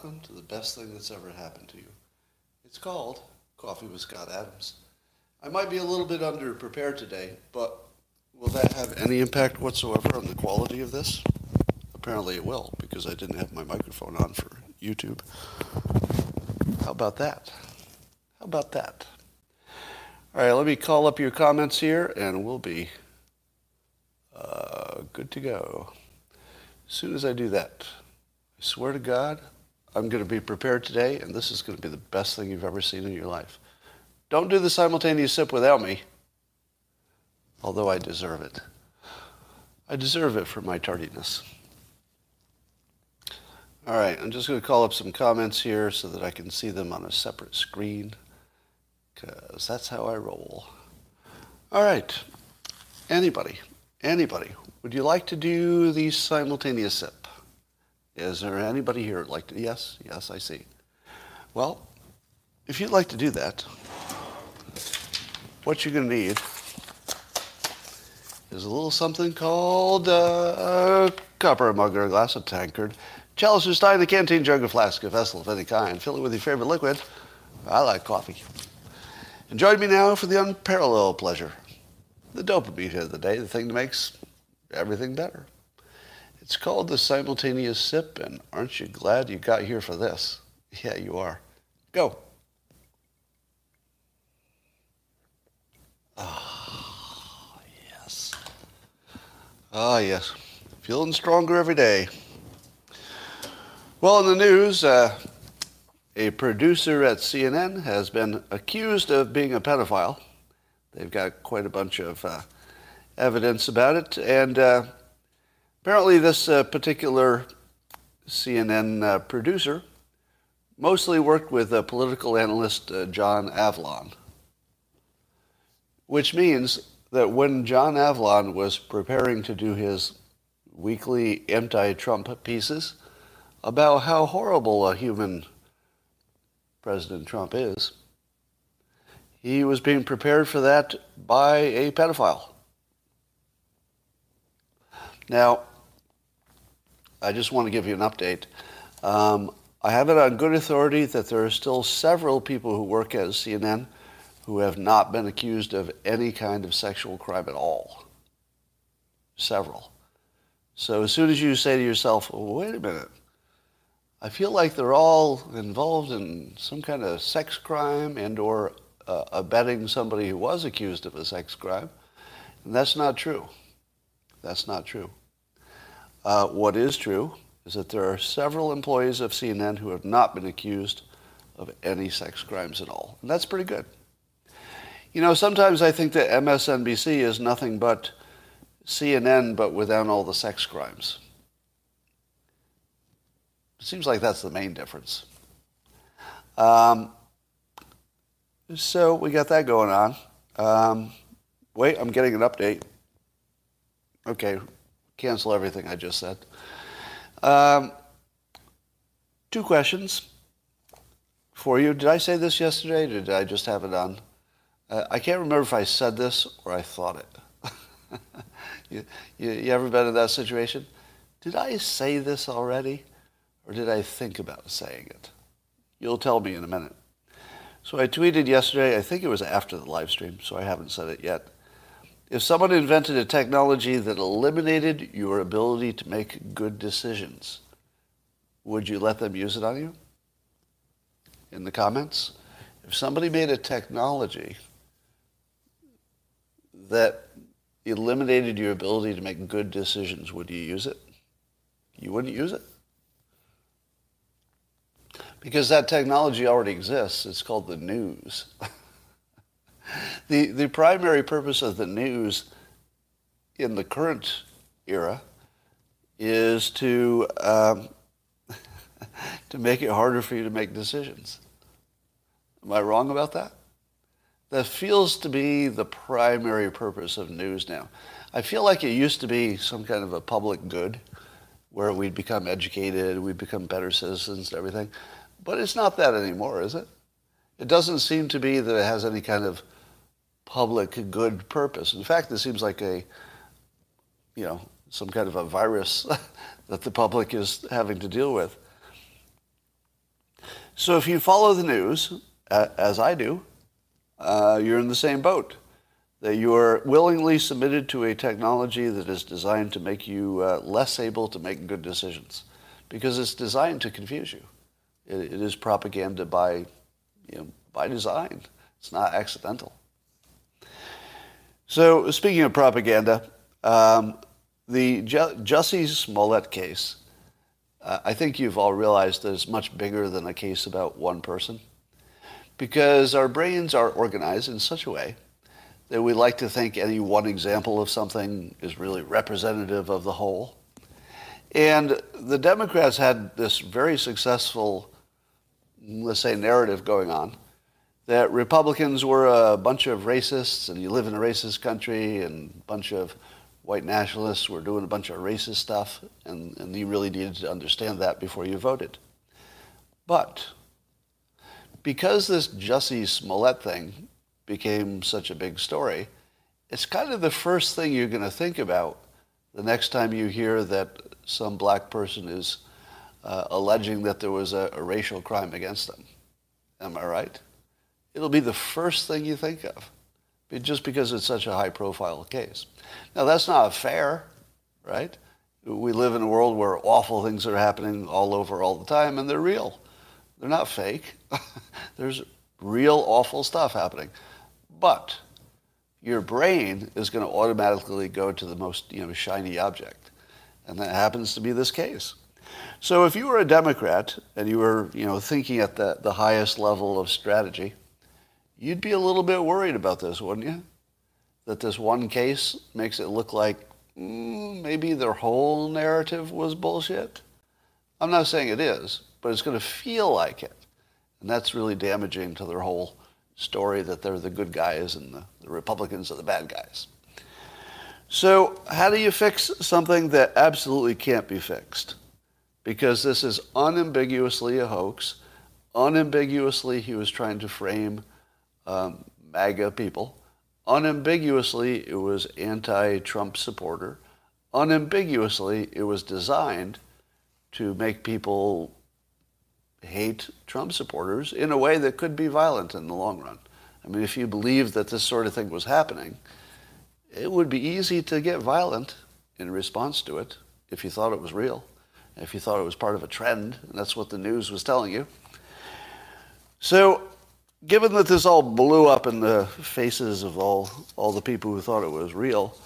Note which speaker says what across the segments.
Speaker 1: Welcome to the best thing that's ever happened to you. It's called Coffee with Scott Adams. I might be a little bit underprepared today, but will that have any impact whatsoever on the quality of this? Apparently it will, because I didn't have my microphone on for YouTube. How about that? How about that? All right, let me call up your comments here, and we'll be uh, good to go. As soon as I do that, I swear to God, I'm going to be prepared today, and this is going to be the best thing you've ever seen in your life. Don't do the simultaneous sip without me, although I deserve it. I deserve it for my tardiness. All right, I'm just going to call up some comments here so that I can see them on a separate screen, because that's how I roll. All right, anybody, anybody, would you like to do the simultaneous sip? Is there anybody here like to? Yes, yes, I see. Well, if you'd like to do that, what you're going to need is a little something called uh, a copper, mug, or a glass, a tankard, chalice or stein, a canteen, jug, a flask, a vessel of any kind. Fill it with your favorite liquid. I like coffee. And join me now for the unparalleled pleasure, the dopamine of the day, the thing that makes everything better. It's called the simultaneous sip, and aren't you glad you got here for this? Yeah, you are. Go. Ah, yes. Ah, yes. Feeling stronger every day. Well, in the news, uh, a producer at CNN has been accused of being a pedophile. They've got quite a bunch of uh, evidence about it, and uh, apparently, this uh, particular CNN uh, producer mostly worked with uh, political analyst uh, John Avlon which means that when John Avlon was preparing to do his weekly anti-Trump pieces about how horrible a human President Trump is, he was being prepared for that by a pedophile. Now, I just want to give you an update. Um, I have it on good authority that there are still several people who work at CNN who have not been accused of any kind of sexual crime at all. Several. So as soon as you say to yourself, wait a minute, I feel like they're all involved in some kind of sex crime and or uh, abetting somebody who was accused of a sex crime. And that's not true. That's not true. Uh, what is true is that there are several employees of CNN who have not been accused of any sex crimes at all. And that's pretty good. You know, sometimes I think that MSNBC is nothing but CNN, but without all the sex crimes. It seems like that's the main difference. Um, so we got that going on. Um, wait, I'm getting an update. Okay, cancel everything I just said. Um, two questions for you. Did I say this yesterday? did I just have it on? Uh, I can't remember if I said this or I thought it. you, you, you ever been in that situation? Did I say this already or did I think about saying it? You'll tell me in a minute. So I tweeted yesterday, I think it was after the live stream, so I haven't said it yet. If someone invented a technology that eliminated your ability to make good decisions, would you let them use it on you? In the comments? If somebody made a technology that eliminated your ability to make good decisions, would you use it? You wouldn't use it? Because that technology already exists. It's called the news. the, the primary purpose of the news in the current era is to, um, to make it harder for you to make decisions. Am I wrong about that? That feels to be the primary purpose of news now. I feel like it used to be some kind of a public good where we'd become educated, we'd become better citizens and everything. But it's not that anymore, is it? It doesn't seem to be that it has any kind of public good purpose. In fact, it seems like a, you know, some kind of a virus that the public is having to deal with. So if you follow the news, as I do, uh, you're in the same boat. That you are willingly submitted to a technology that is designed to make you uh, less able to make good decisions, because it's designed to confuse you. it, it is propaganda by, you know, by design. It's not accidental. So speaking of propaganda, um, the Jussie Smollett case, uh, I think you've all realized that it's much bigger than a case about one person because our brains are organized in such a way that we like to think any one example of something is really representative of the whole. And the Democrats had this very successful, let's say, narrative going on that Republicans were a bunch of racists and you live in a racist country and a bunch of white nationalists were doing a bunch of racist stuff and, and you really needed to understand that before you voted. But because this Jussie Smollett thing became such a big story, it's kind of the first thing you're going to think about the next time you hear that some black person is uh, alleging that there was a, a racial crime against them. Am I right? It'll be the first thing you think of, just because it's such a high-profile case. Now, that's not fair, right? We live in a world where awful things are happening all over all the time, and they're real. They're not fake. There's real awful stuff happening. But your brain is going to automatically go to the most you know, shiny object. And that happens to be this case. So if you were a Democrat and you were you know, thinking at the, the highest level of strategy, you'd be a little bit worried about this, wouldn't you? That this one case makes it look like mm, maybe their whole narrative was bullshit. I'm not saying it is, but it's going to feel like it. And that's really damaging to their whole story that they're the good guys and the, the Republicans are the bad guys. So, how do you fix something that absolutely can't be fixed? Because this is unambiguously a hoax. Unambiguously, he was trying to frame um, MAGA people. Unambiguously, it was anti-Trump supporter. Unambiguously, it was designed to make people hate Trump supporters in a way that could be violent in the long run. I mean, if you believed that this sort of thing was happening, it would be easy to get violent in response to it if you thought it was real, if you thought it was part of a trend, and that's what the news was telling you. So, given that this all blew up in the faces of all, all the people who thought it was real,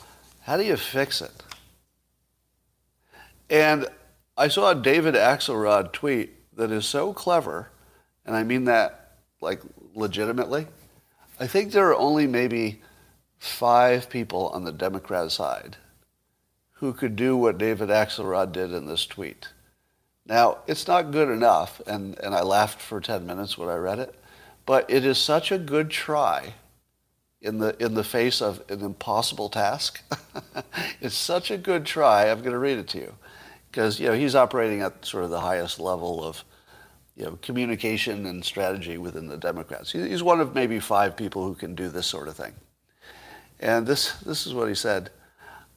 Speaker 1: how do you fix it? And I saw a David Axelrod tweet that is so clever, and I mean that like legitimately. I think there are only maybe five people on the Democrat side who could do what David Axelrod did in this tweet. Now, it's not good enough, and, and I laughed for 10 minutes when I read it, but it is such a good try in the, in the face of an impossible task. it's such a good try. I'm going to read it to you because you know he's operating at sort of the highest level of you know communication and strategy within the Democrats. He's one of maybe five people who can do this sort of thing. And this this is what he said.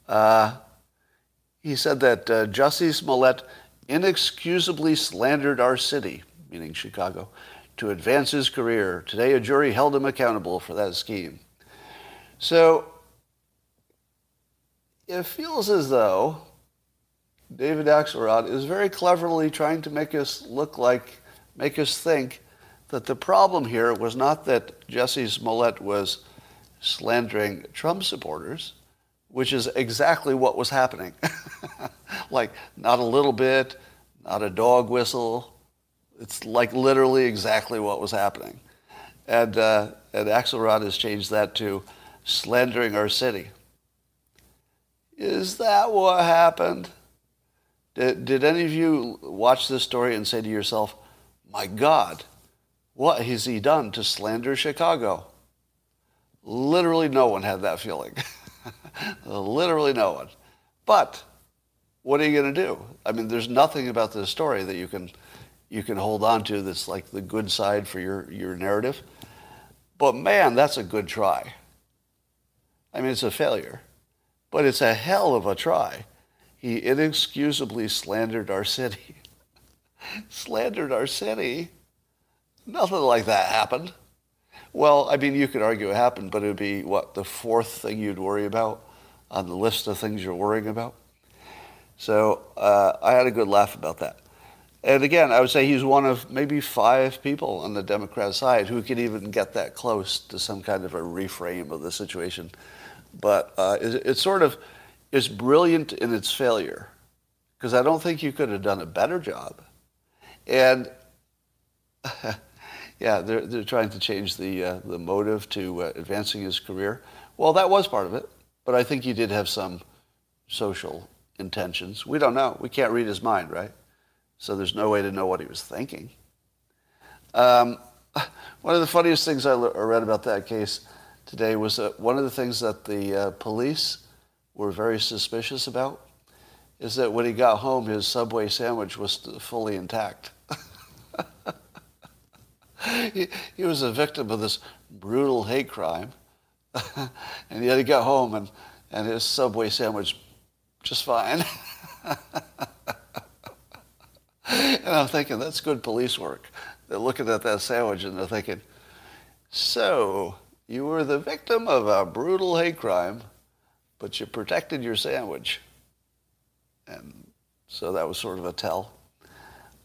Speaker 1: Uh, he said that uh, Jussie Smollett inexcusably slandered our city, meaning Chicago, to advance his career. Today, a jury held him accountable for that scheme. So it feels as though David Axelrod is very cleverly trying to make us look like, make us think that the problem here was not that Jussie Smollett was slandering Trump supporters, which is exactly what was happening. like, not a little bit, not a dog whistle. It's like literally exactly what was happening. And, uh, and Axelrod has changed that to slandering our city. Is that what happened? Did, did any of you watch this story and say to yourself, my God, what has he done to slander Chicago? Literally no one had that feeling. Literally no one. But what are you going to do? I mean, there's nothing about this story that you can you can hold on to that's like the good side for your, your narrative. But man, that's a good try. I mean, it's a failure, but it's a hell of a try he inexcusably slandered our city. slandered our city. Nothing like that happened. Well, I mean, you could argue it happened, but it would be, what, the fourth thing you'd worry about on the list of things you're worrying about? So uh, I had a good laugh about that. And again, I would say he's one of maybe five people on the Democrat side who could even get that close to some kind of a reframe of the situation. But uh, it's it sort of is brilliant in its failure because I don't think you could have done a better job. And yeah, they're, they're trying to change the, uh, the motive to uh, advancing his career. Well, that was part of it, but I think he did have some social intentions. We don't know. We can't read his mind, right? So there's no way to know what he was thinking. Um, one of the funniest things I read about that case today was that one of the things that the uh, police were very suspicious about is that when he got home, his Subway sandwich was fully intact. he, he was a victim of this brutal hate crime. and yet he got home and, and his Subway sandwich just fine. and I'm thinking, that's good police work. They're looking at that sandwich and they're thinking, so you were the victim of a brutal hate crime, but you protected your sandwich. And so that was sort of a tell.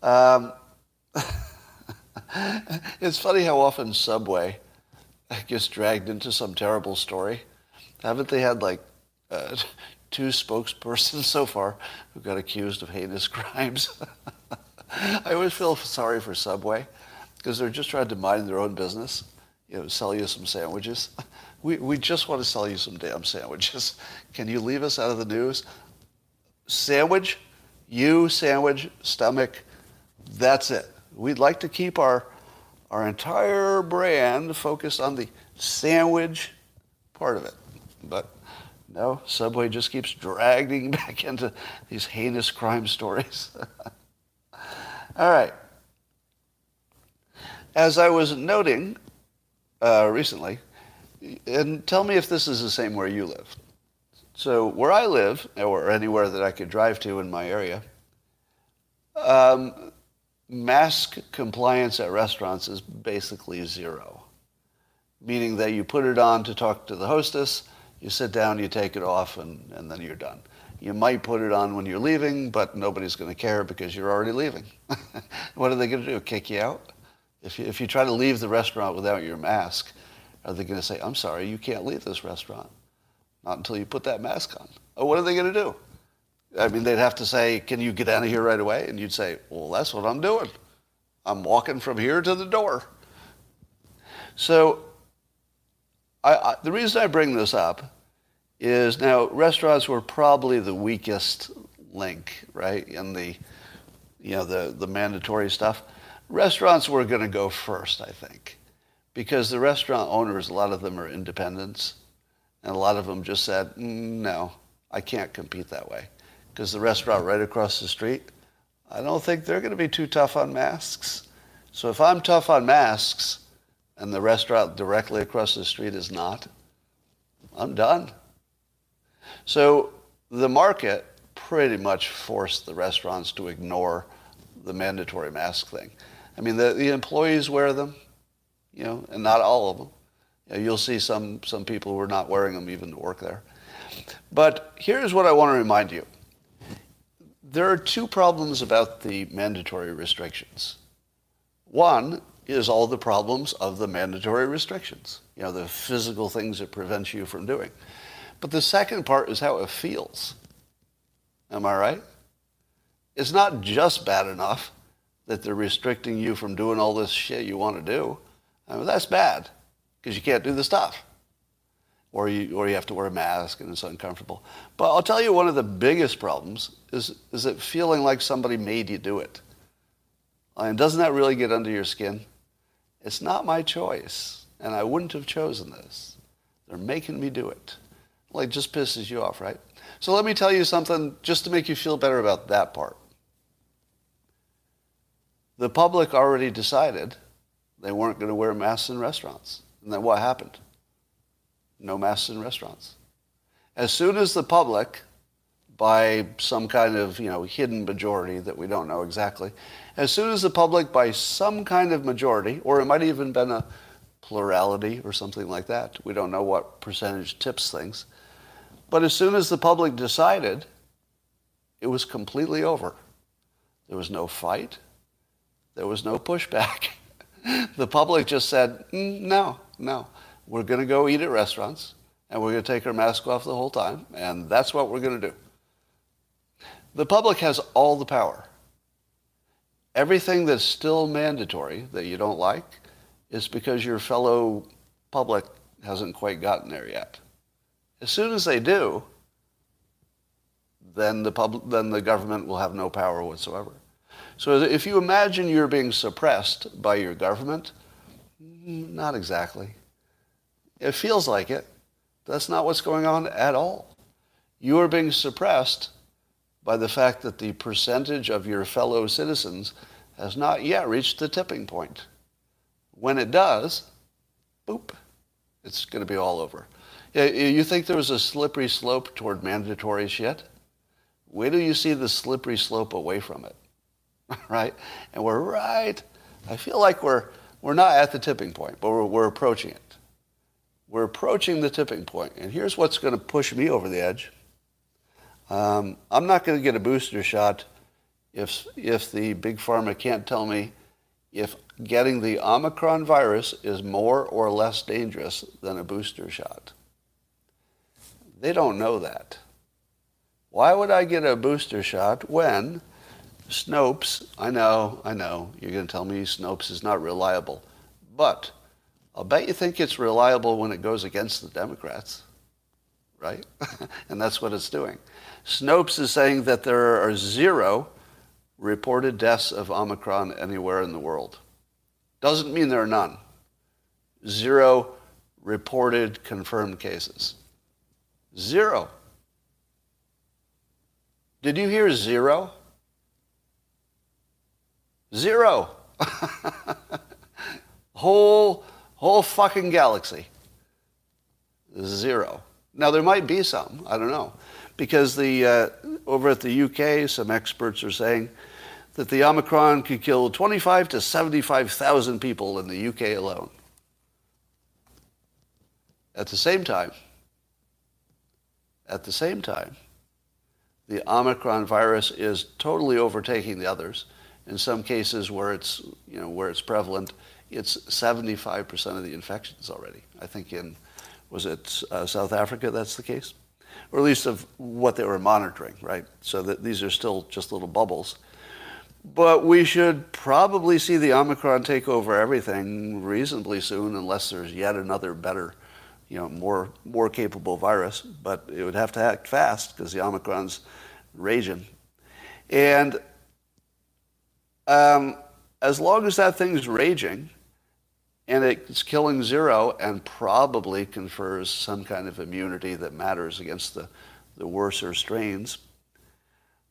Speaker 1: Um, it's funny how often Subway gets dragged into some terrible story. Haven't they had like uh, two spokespersons so far who got accused of heinous crimes? I always feel sorry for Subway because they're just trying to mind their own business, you know, sell you some sandwiches. We, we just want to sell you some damn sandwiches. Can you leave us out of the news? Sandwich, you, sandwich, stomach, that's it. We'd like to keep our, our entire brand focused on the sandwich part of it. But no, Subway just keeps dragging back into these heinous crime stories. All right. As I was noting uh, recently, and tell me if this is the same where you live. So where I live, or anywhere that I could drive to in my area, um, mask compliance at restaurants is basically zero, meaning that you put it on to talk to the hostess, you sit down, you take it off, and, and then you're done. You might put it on when you're leaving, but nobody's going to care because you're already leaving. what are they going to do? Kick you out? If you, if you try to leave the restaurant without your mask, are they going to say, I'm sorry, you can't leave this restaurant? Not until you put that mask on. Oh, what are they going to do? I mean, they'd have to say, Can you get out of here right away? And you'd say, Well, that's what I'm doing. I'm walking from here to the door. So, I, I, the reason I bring this up is now restaurants were probably the weakest link, right, in the, you know, the, the mandatory stuff. Restaurants were going to go first, I think, because the restaurant owners, a lot of them are independents, and a lot of them just said, mm, no, I can't compete that way. Because the restaurant right across the street, I don't think they're going to be too tough on masks. So if I'm tough on masks and the restaurant directly across the street is not, I'm done. So the market pretty much forced the restaurants to ignore the mandatory mask thing. I mean, the, the employees wear them, you know, and not all of them. You know, you'll see some, some people who are not wearing them even to work there. But here's what I want to remind you. There are two problems about the mandatory restrictions. One is all the problems of the mandatory restrictions, you know, the physical things that prevent you from doing. But the second part is how it feels. Am I right? It's not just bad enough that they're restricting you from doing all this shit you want to do. I mean, that's bad because you can't do the stuff. Or you, or you have to wear a mask and it's uncomfortable. But I'll tell you one of the biggest problems is, is it feeling like somebody made you do it. And doesn't that really get under your skin? It's not my choice, and I wouldn't have chosen this. They're making me do it. Like, just pisses you off, right? So let me tell you something just to make you feel better about that part. The public already decided they weren't going to wear masks in restaurants. And then what happened? No masks in restaurants. As soon as the public by some kind of you know hidden majority that we don't know exactly. As soon as the public by some kind of majority, or it might even been a plurality or something like that. We don't know what percentage tips things. But as soon as the public decided, it was completely over. There was no fight. There was no pushback. the public just said, mm, no, no. We're going to go eat at restaurants and we're going to take our mask off the whole time, and that's what we're going to do. The public has all the power. Everything that's still mandatory that you don't like is because your fellow public hasn't quite gotten there yet. As soon as they do, then the, public, then the government will have no power whatsoever. So if you imagine you're being suppressed by your government, not exactly. It feels like it. That's not what's going on at all. You are being suppressed by the fact that the percentage of your fellow citizens has not yet reached the tipping point. When it does, boop, it's going to be all over. You think there was a slippery slope toward mandatory shit? Wait till you see the slippery slope away from it, right? And we're right. I feel like we're, we're not at the tipping point, but we're, we're approaching it. We're approaching the tipping point. And here's what's going to push me over the edge. Um, I'm not going to get a booster shot if, if the big pharma can't tell me if getting the Omicron virus is more or less dangerous than a booster shot. They don't know that. Why would I get a booster shot when Snopes, I know, I know, you're going to tell me Snopes is not reliable, but I'll bet you think it's reliable when it goes against the Democrats, right? and that's what it's doing. Snopes is saying that there are zero reported deaths of Omicron anywhere in the world. Doesn't mean there are none. Zero reported confirmed cases. Zero. Did you hear zero? Zero. whole, whole fucking galaxy. Zero. Now, there might be some. I don't know. Because the, uh, over at the UK, some experts are saying that the Omicron could kill 25 to 75,000 people in the UK alone. At the same time, at the same time, the Omicron virus is totally overtaking the others. In some cases where it's, you know, where it's prevalent, it's 75% of the infections already. I think in, was it uh, South Africa that's the case? Or at least of what they were monitoring, right? So that these are still just little bubbles. But we should probably see the Omicron take over everything reasonably soon, unless there's yet another better, you know, more more capable virus. But it would have to act fast because the Omicron's raging. And um, as long as that thing's raging, and it's killing zero and probably confers some kind of immunity that matters against the, the worser strains.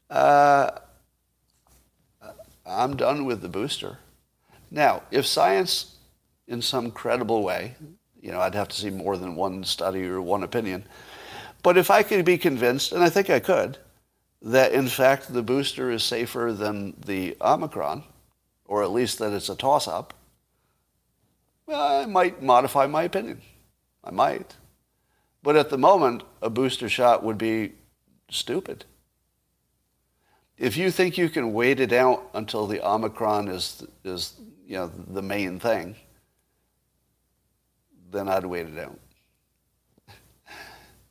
Speaker 1: Uh, I'm done with the booster. Now, if science, in some credible way, you know, I'd have to see more than one study or one opinion, but if I could be convinced, and I think I could, that in fact the booster is safer than the Omicron, or at least that it's a toss up, well, I might modify my opinion. I might. But at the moment, a booster shot would be stupid. If you think you can wait it out until the Omicron is, is you know, the main thing, then I'd wait it out.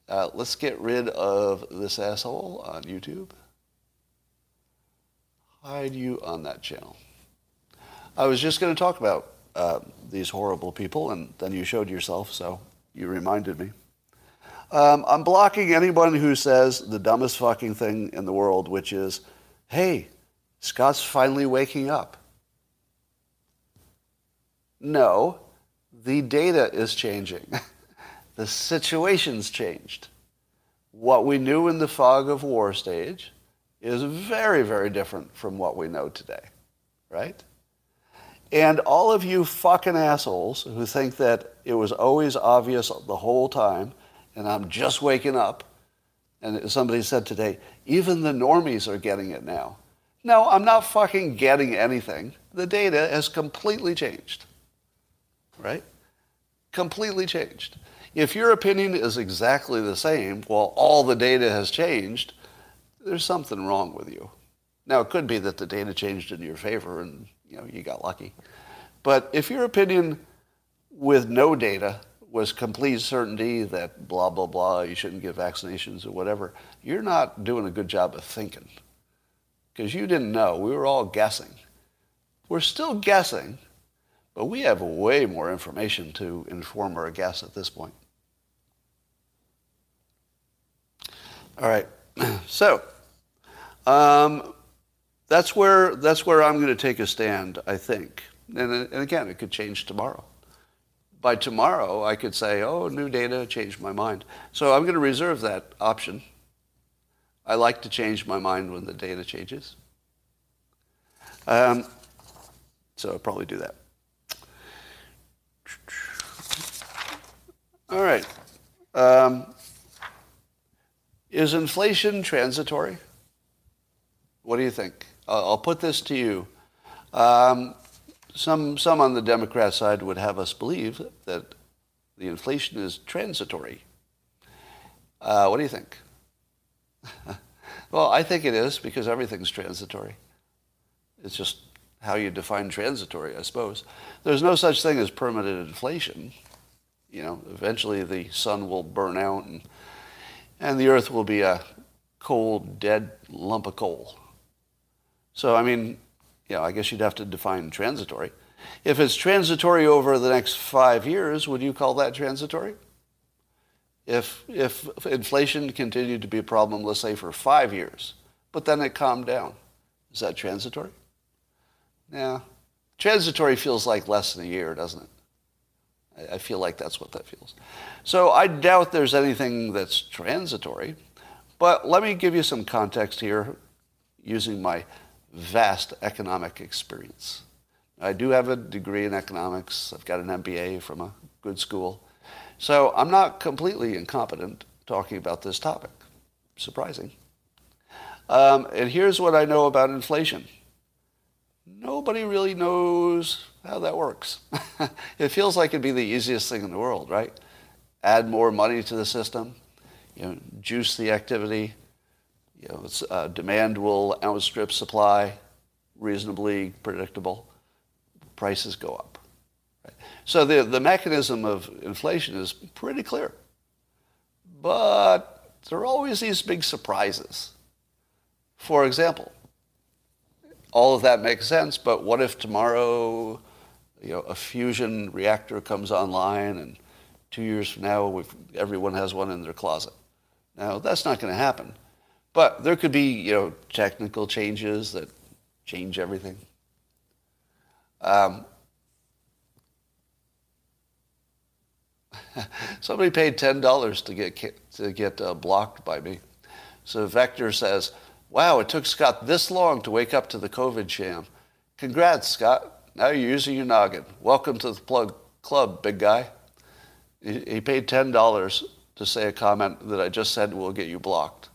Speaker 1: Uh, let's get rid of this asshole on YouTube. Hide you on that channel. I was just going to talk about uh, these horrible people, and then you showed yourself, so you reminded me. Um, I'm blocking anyone who says the dumbest fucking thing in the world, which is, hey, Scott's finally waking up. No, the data is changing. the situation's changed. What we knew in the fog of war stage is very, very different from what we know today, right? And all of you fucking assholes who think that it was always obvious the whole time and I'm just waking up, And somebody said today, even the normies are getting it now. No, I'm not fucking getting anything. The data has completely changed. Right? Completely changed. If your opinion is exactly the same while all the data has changed, there's something wrong with you. Now, it could be that the data changed in your favor and you know you got lucky. But if your opinion with no data was complete certainty that blah blah blah you shouldn't get vaccinations or whatever, you're not doing a good job of thinking because you didn't know. We were all guessing. We're still guessing, but we have way more information to inform our guess at this point. All right, so um, that's where that's where I'm going to take a stand. I think, and, and again, it could change tomorrow. By tomorrow, I could say, "Oh, new data changed my mind." So I'm going to reserve that option. I like to change my mind when the data changes. Um, so I'll probably do that. All right. Um, is inflation transitory? What do you think? I'll put this to you. Um, some, some on the Democrat side would have us believe that the inflation is transitory. Uh, what do you think? well, I think it is because everything's transitory. It's just how you define transitory, I suppose. There's no such thing as permanent inflation. You know, eventually the sun will burn out and, and the earth will be a cold, dead lump of coal. So, I mean, you know, I guess you'd have to define transitory. If it's transitory over the next five years, would you call that transitory? If, if inflation continued to be a problem, let's say for five years, but then it calmed down, is that transitory? Yeah. Transitory feels like less than a year, doesn't it? I feel like that's what that feels. So I doubt there's anything that's transitory. But let me give you some context here using my vast economic experience. I do have a degree in economics. I've got an MBA from a good school. So I'm not completely incompetent talking about this topic. Surprising. Um, and here's what I know about inflation. Nobody really knows how that works. it feels like it'd be the easiest thing in the world, right? Add more money to the system, you know, juice the activity. You know, uh, demand will outstrip supply, reasonably predictable. Prices go up. So the, the mechanism of inflation is pretty clear. But there are always these big surprises. For example, all of that makes sense, but what if tomorrow you know, a fusion reactor comes online and two years from now everyone has one in their closet? Now, that's not going to happen. But there could be you know, technical changes that change everything. Um, Somebody paid ten dollars to get to get uh, blocked by me. So Vector says, "Wow, it took Scott this long to wake up to the COVID sham. Congrats, Scott. Now you're using your noggin. Welcome to the plug club, big guy." He, he paid ten dollars to say a comment that I just said will get you blocked.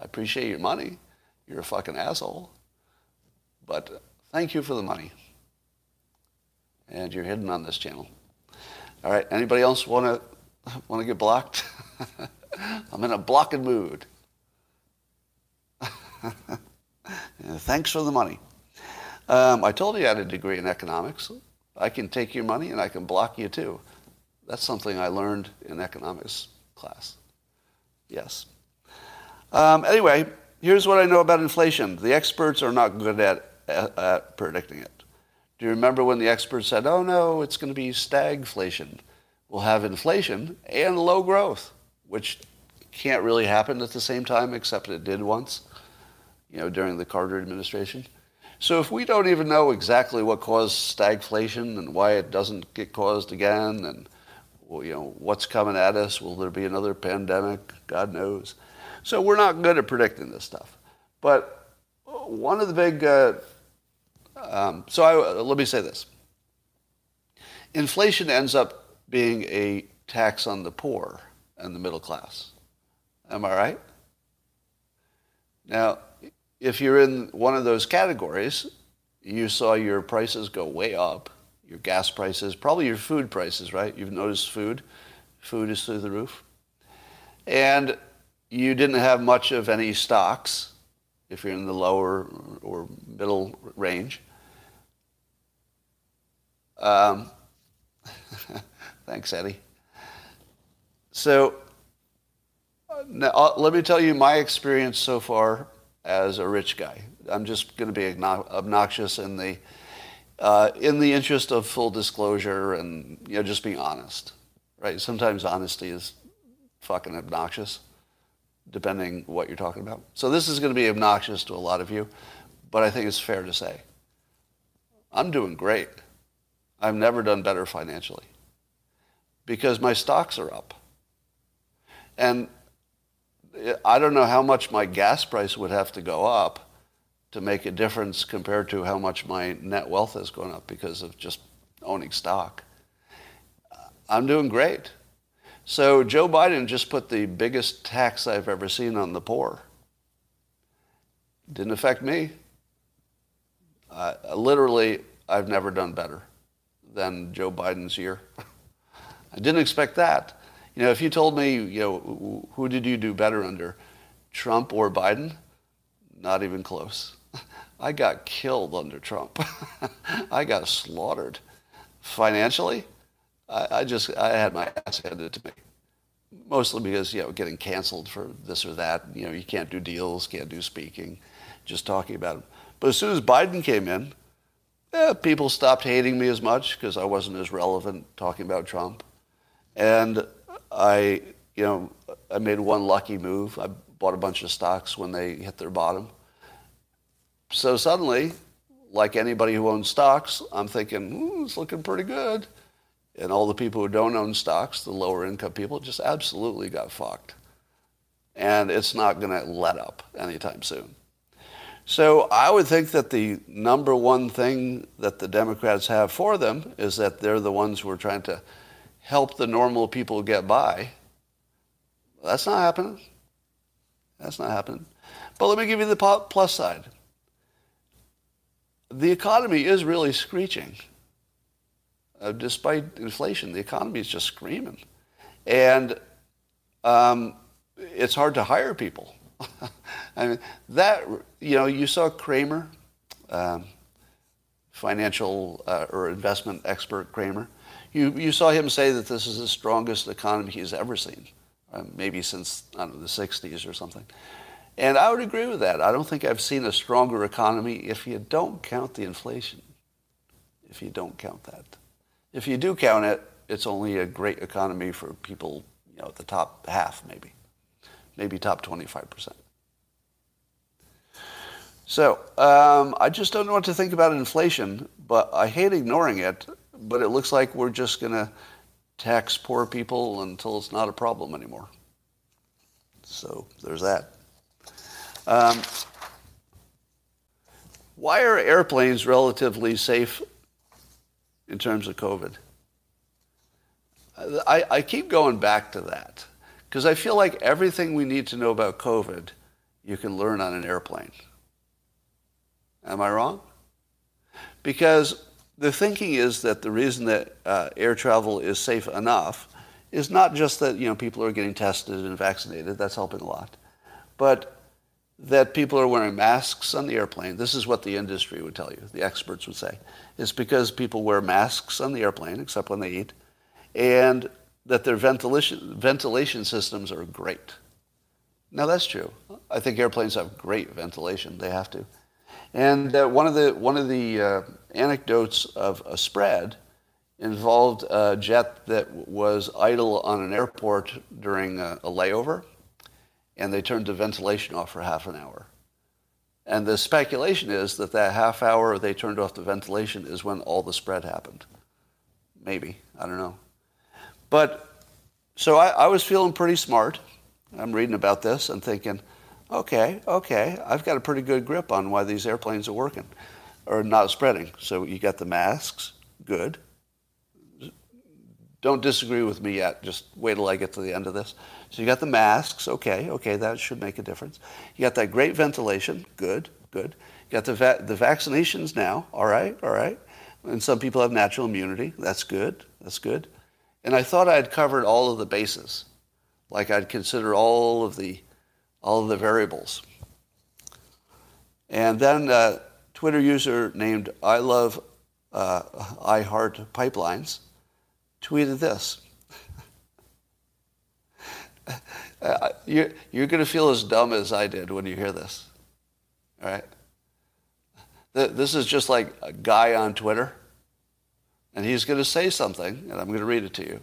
Speaker 1: I appreciate your money. You're a fucking asshole. But thank you for the money. And you're hidden on this channel. All right. Anybody else want to want to get blocked? I'm in a blocking mood. thanks for the money. Um, I told you I had a degree in economics. I can take your money and I can block you too. That's something I learned in economics class. Yes. Um, anyway, here's what I know about inflation. The experts are not good at, at, at predicting it. Do you remember when the experts said, oh no, it's going to be stagflation? We'll have inflation and low growth, which can't really happen at the same time, except it did once, you know, during the Carter administration. So if we don't even know exactly what caused stagflation and why it doesn't get caused again, and you know what's coming at us, will there be another pandemic? God knows. So we're not good at predicting this stuff. But one of the big uh, um, so I, let me say this. Inflation ends up being a tax on the poor and the middle class. Am I right? Now, if you're in one of those categories, you saw your prices go way up, your gas prices, probably your food prices, right? You've noticed food. Food is through the roof. And you didn't have much of any stocks if you're in the lower or middle range. Um, thanks, Eddie. So now, uh, let me tell you my experience so far as a rich guy. I'm just going to be obnoxious in the uh, in the interest of full disclosure and you know just being honest, right? Sometimes honesty is fucking obnoxious, depending what you're talking about. So this is going to be obnoxious to a lot of you, but I think it's fair to say I'm doing great. I've never done better financially because my stocks are up. And I don't know how much my gas price would have to go up to make a difference compared to how much my net wealth has gone up because of just owning stock. I'm doing great. So Joe Biden just put the biggest tax I've ever seen on the poor. Didn't affect me. Uh, literally, I've never done better than Joe Biden's year. I didn't expect that. You know, if you told me, you know, who did you do better under, Trump or Biden? Not even close. I got killed under Trump. I got slaughtered. Financially, I, I, just, I had my ass handed to me. Mostly because, you know, getting canceled for this or that. You know, you can't do deals, can't do speaking, just talking about it. But as soon as Biden came in, people stopped hating me as much because I wasn't as relevant talking about Trump. And I, you know, I made one lucky move. I bought a bunch of stocks when they hit their bottom. So suddenly, like anybody who owns stocks, I'm thinking, hmm, it's looking pretty good. And all the people who don't own stocks, the lower income people, just absolutely got fucked. And it's not going to let up anytime soon. So I would think that the number one thing that the Democrats have for them is that they're the ones who are trying to help the normal people get by. That's not happening. That's not happening. But let me give you the plus side. The economy is really screeching. Uh, despite inflation, the economy is just screaming. And um, it's hard to hire people. I mean, that, you know, you saw Cramer, um, financial uh, or investment expert Cramer. You, you saw him say that this is the strongest economy he's ever seen, uh, maybe since, know, the 60s or something. And I would agree with that. I don't think I've seen a stronger economy if you don't count the inflation. If you don't count that. If you do count it, it's only a great economy for people, you know, at the top half maybe. Maybe top 25%. So um, I just don't know what to think about inflation, but I hate ignoring it but it looks like we're just going to tax poor people until it's not a problem anymore. So there's that. Um, why are airplanes relatively safe in terms of COVID? I, I keep going back to that because I feel like everything we need to know about COVID you can learn on an airplane. Am I wrong? Because the thinking is that the reason that uh, air travel is safe enough is not just that you know people are getting tested and vaccinated. That's helping a lot, but that people are wearing masks on the airplane. This is what the industry would tell you. The experts would say it's because people wear masks on the airplane, except when they eat, and that their ventilation ventilation systems are great. Now that's true. I think airplanes have great ventilation. They have to. And uh, one of the one of the uh, anecdotes of a spread involved a jet that was idle on an airport during a, a layover, and they turned the ventilation off for half an hour. And the speculation is that that half hour they turned off the ventilation is when all the spread happened. Maybe I don't know, but so I, I was feeling pretty smart. I'm reading about this and thinking Okay, okay. I've got a pretty good grip on why these airplanes are working or not spreading. So you got the masks, good. Don't disagree with me yet. Just wait till I get to the end of this. So you got the masks. Okay, okay, that should make a difference. You got that great ventilation. Good, good. You got the, va- the vaccinations now. All right, all right. And some people have natural immunity. That's good. That's good. And I thought I'd covered all of the bases. Like I'd consider all of the, all of the variables. And then a Twitter user named I love uh, I heart pipelines tweeted this. uh, you're you're going to feel as dumb as I did when you hear this. All right? This is just like a guy on Twitter, and he's going to say something, and I'm going to read it to you,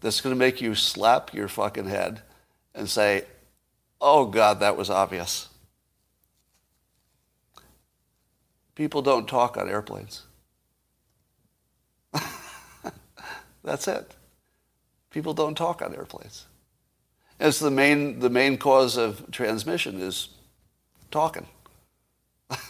Speaker 1: that's going to make you slap your fucking head and say, oh, God, that was obvious. People don't talk on airplanes. That's it. People don't talk on airplanes. It's the main, the main cause of transmission is talking. and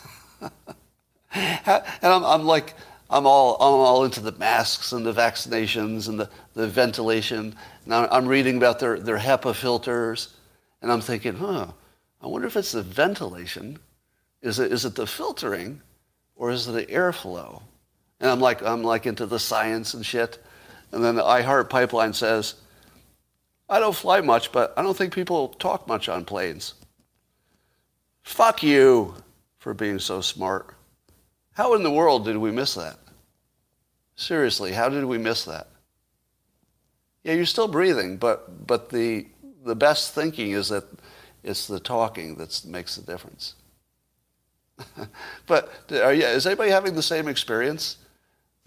Speaker 1: I'm, I'm like, I'm all, I'm all into the masks and the vaccinations and the, the ventilation. And I'm, I'm reading about their, their HEPA filters. And I'm thinking, huh, I wonder if it's the ventilation. Is it, is it the filtering or is it the airflow? And I'm like, I'm like into the science and shit. And then the iHeart pipeline says, I don't fly much, but I don't think people talk much on planes. Fuck you for being so smart. How in the world did we miss that? Seriously, how did we miss that? Yeah, you're still breathing, but, but the, the best thinking is that it's the talking that makes the difference. but you, is anybody having the same experience?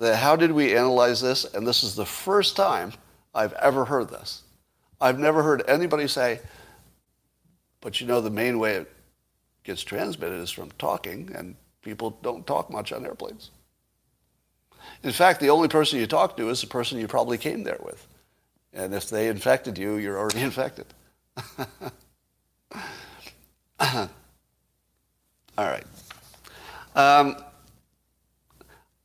Speaker 1: That how did we analyze this? And this is the first time I've ever heard this. I've never heard anybody say, but you know, the main way it gets transmitted is from talking, and people don't talk much on airplanes. In fact, the only person you talk to is the person you probably came there with. And if they infected you, you're already infected. All right. Um,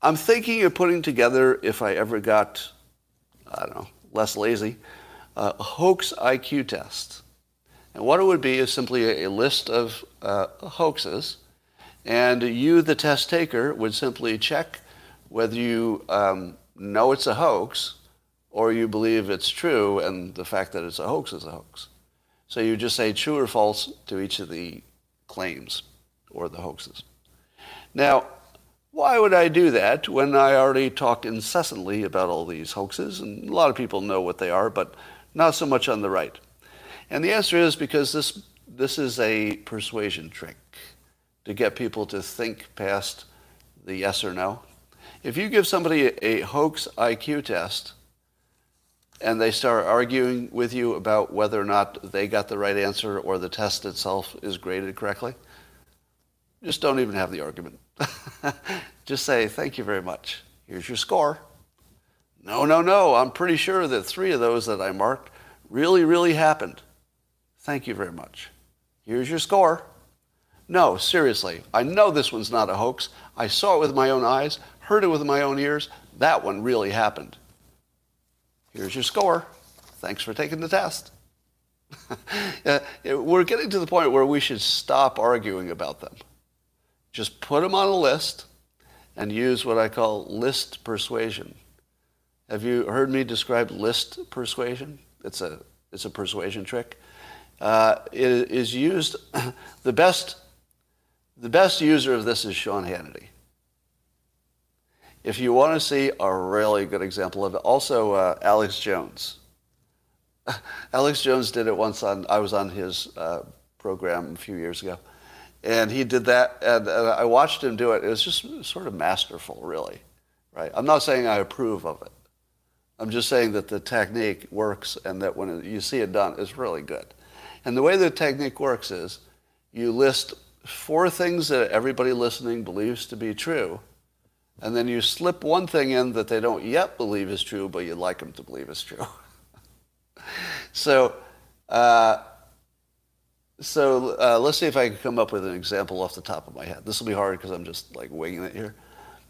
Speaker 1: I'm thinking of putting together, if I ever got, I don't know, less lazy, a hoax IQ test. And what it would be is simply a, list of uh, hoaxes, and you, the test taker, would simply check whether you um, know it's a hoax or you believe it's true, and the fact that it's a hoax is a hoax. So you just say true or false to each of the claims or the hoaxes. Now, why would I do that when I already talk incessantly about all these hoaxes? And a lot of people know what they are, but not so much on the right. And the answer is because this, this is a persuasion trick to get people to think past the yes or no. If you give somebody a hoax IQ test and they start arguing with you about whether or not they got the right answer or the test itself is graded correctly, just don't even have the argument. Just say, thank you very much. Here's your score. No, no, no. I'm pretty sure that three of those that I marked really, really happened. Thank you very much. Here's your score. No, seriously. I know this one's not a hoax. I saw it with my own eyes, heard it with my own ears. That one really happened. Here's your score. Thanks for taking the test. Uh, we're getting to the point where we should stop arguing about them. Just put them on a list and use what I call list persuasion. Have you heard me describe list persuasion? It's a, it's a persuasion trick. Uh, it is used, the best, the best user of this is Sean Hannity. If you want to see a really good example of it, also uh, Alex Jones. Alex Jones did it once on, I was on his uh, program a few years ago and he did that, and, and, I watched him do it. It was just sort of masterful, really. Right? I'm not saying I approve of it. I'm just saying that the technique works, and that when you see it done, it's really good. And the way the technique works is, you list four things that everybody listening believes to be true, and then you slip one thing in that they don't yet believe is true, but you'd like them to believe is true. so. Uh, so uh, let's see if I can come up with an example off the top of my head. This will be hard because I'm just like winging it here.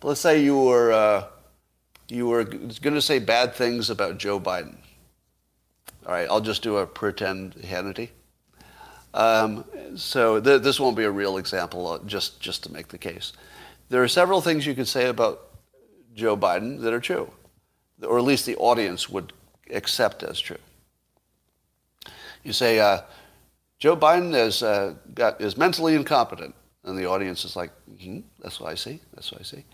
Speaker 1: But let's say you were uh, you were going to say bad things about Joe Biden. All right, I'll just do a pretend Hannity. Um, so th- this won't be a real example, uh, just just to make the case. There are several things you could say about Joe Biden that are true, or at least the audience would accept as true. You say uh, Joe Biden is uh, got is mentally incompetent, and the audience is like, mm-hmm, "That's what I see. That's what I see."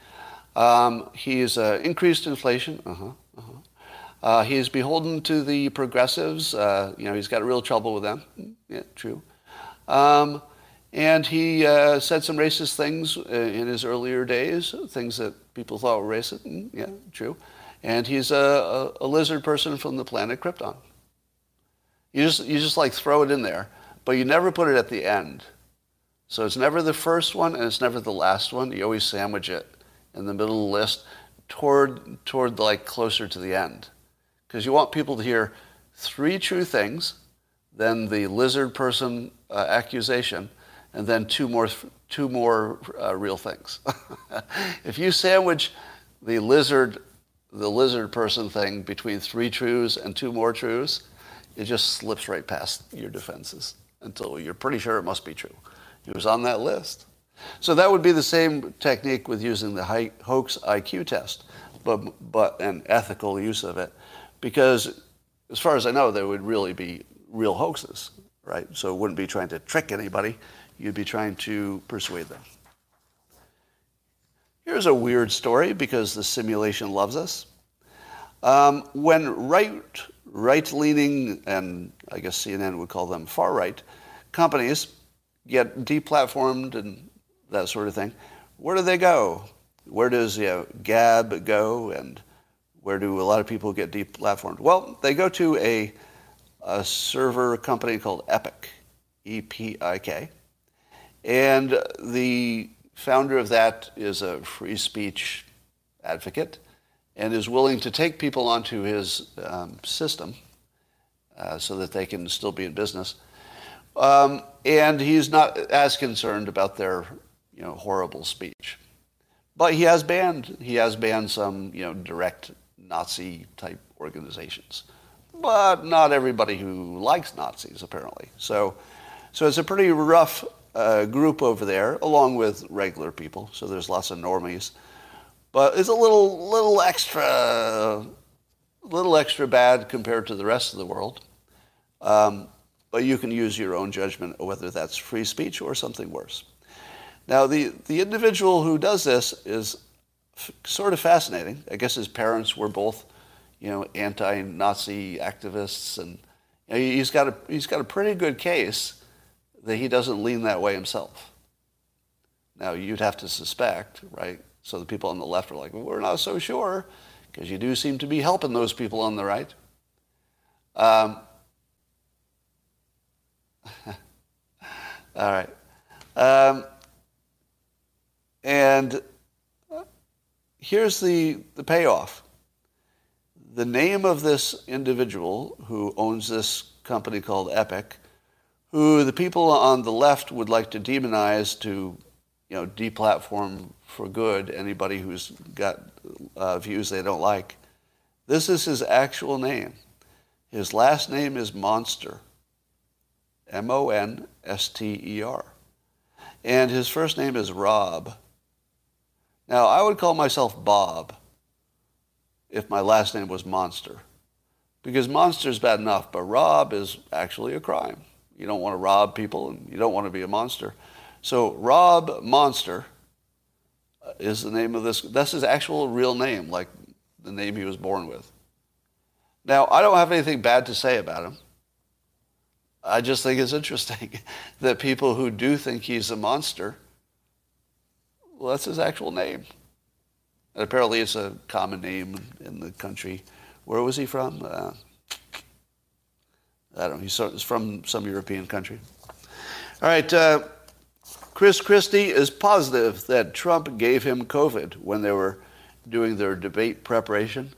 Speaker 1: Um, he's uh, increased inflation. Uh-huh, uh-huh. Uh, he is beholden to the progressives. Uh, you know, he's got real trouble with them. Yeah, true. Um, and he uh, said some racist things uh, in his earlier days, things that people thought were racist. Mm, yeah, true. And he's a, a, a, lizard person from the planet Krypton. You just, you just like throw it in there, but you never put it at the end. So it's never the first one and it's never the last one. You always sandwich it in the middle of the list toward, toward like closer to the end. Because you want people to hear three true things, then the lizard person uh, accusation, and then two more, two more uh, real things. if you sandwich the lizard, the lizard person thing between three truths and two more truths, it just slips right past your defenses until you're pretty sure it must be true. It was on that list. So that would be the same technique with using the hoax IQ test, but, but an ethical use of it. Because as far as I know, there would really be real hoaxes, right? So it wouldn't be trying to trick anybody. You'd be trying to persuade them. Here's a weird story because the simulation loves us. Um, when right, right-leaning, and I guess CNN would call them far-right, companies get deplatformed and that sort of thing, where do they go? Where does you know, Gab go, and where do a lot of people get deplatformed? Well, they go to a, a server company called Epik, E-P-I-K, and the founder of that is a free speech advocate and is willing to take people onto his um, system uh, so that they can still be in business. Um, and he's not as concerned about their you know, horrible speech. But he has banned, he has banned some, you know, direct Nazi type organizations. But not everybody who likes Nazis, apparently. So, so it's a pretty rough uh, group over there, along with regular people. So there's lots of normies. But it's a little, little extra, little extra bad compared to the rest of the world. Um, but you can use your own judgment whether that's free speech or something worse. Now, the, the individual who does this is f- sort of fascinating. I guess his parents were both, you know, anti-Nazi activists, and you know, he's got a he's got a pretty good case that he doesn't lean that way himself. Now, you'd have to suspect, right? So the people on the left are like, well, we're not so sure, because you do seem to be helping those people on the right. Um, all right. Um, and here's the, the payoff. The name of this individual who owns this company called Epik, who the people on the left would like to demonize to, you know, deplatform for good anybody who's got uh, views they don't like. This is his actual name. His last name is Monster. M-O-N-S-T-E-R. And his first name is Rob. Now, I would call myself Bob if my last name was Monster. Because Monster is bad enough, but Rob is actually a crime. You don't want to rob people and you don't want to be a monster. So Rob Monster uh, is the name of this. That's his actual real name, like the name he was born with. Now, I don't have anything bad to say about him. I just think it's interesting that people who do think he's a monster well, that's his actual name. And apparently it's a common name in the country. Where was he from? Uh, I don't know. He's from some European country. All right. Uh, Chris Christie is positive that Trump gave him COVID when they were doing their debate preparation.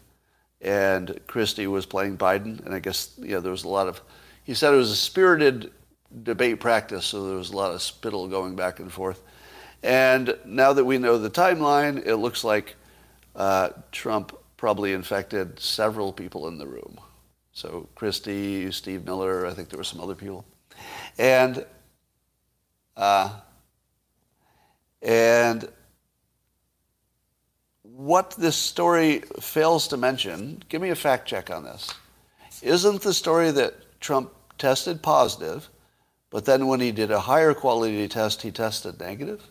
Speaker 1: And Christie was playing Biden. And I guess, you know, there was a lot of, he said it was a spirited debate practice, so there was a lot of spittle going back and forth. And now that we know the timeline, it looks like uh, Trump probably infected several people in the room. So Christie, Steve Miller, I think there were some other people. And, uh, and what this story fails to mention, give me a fact check on this. Isn't the story that Trump tested positive, but then when he did a higher quality test, he tested negative?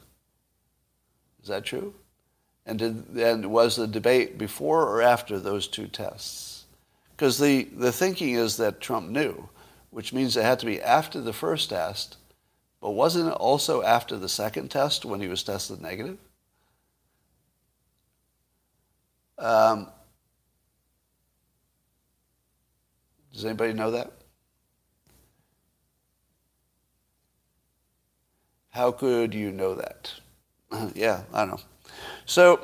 Speaker 1: Is that true? And, did, and was the debate before or after those two tests? Because the, the thinking is that Trump knew, which means it had to be after the first test, but wasn't it also after the second test when he was tested negative? Um, does anybody know that? How could you know that? yeah, I don't know. So,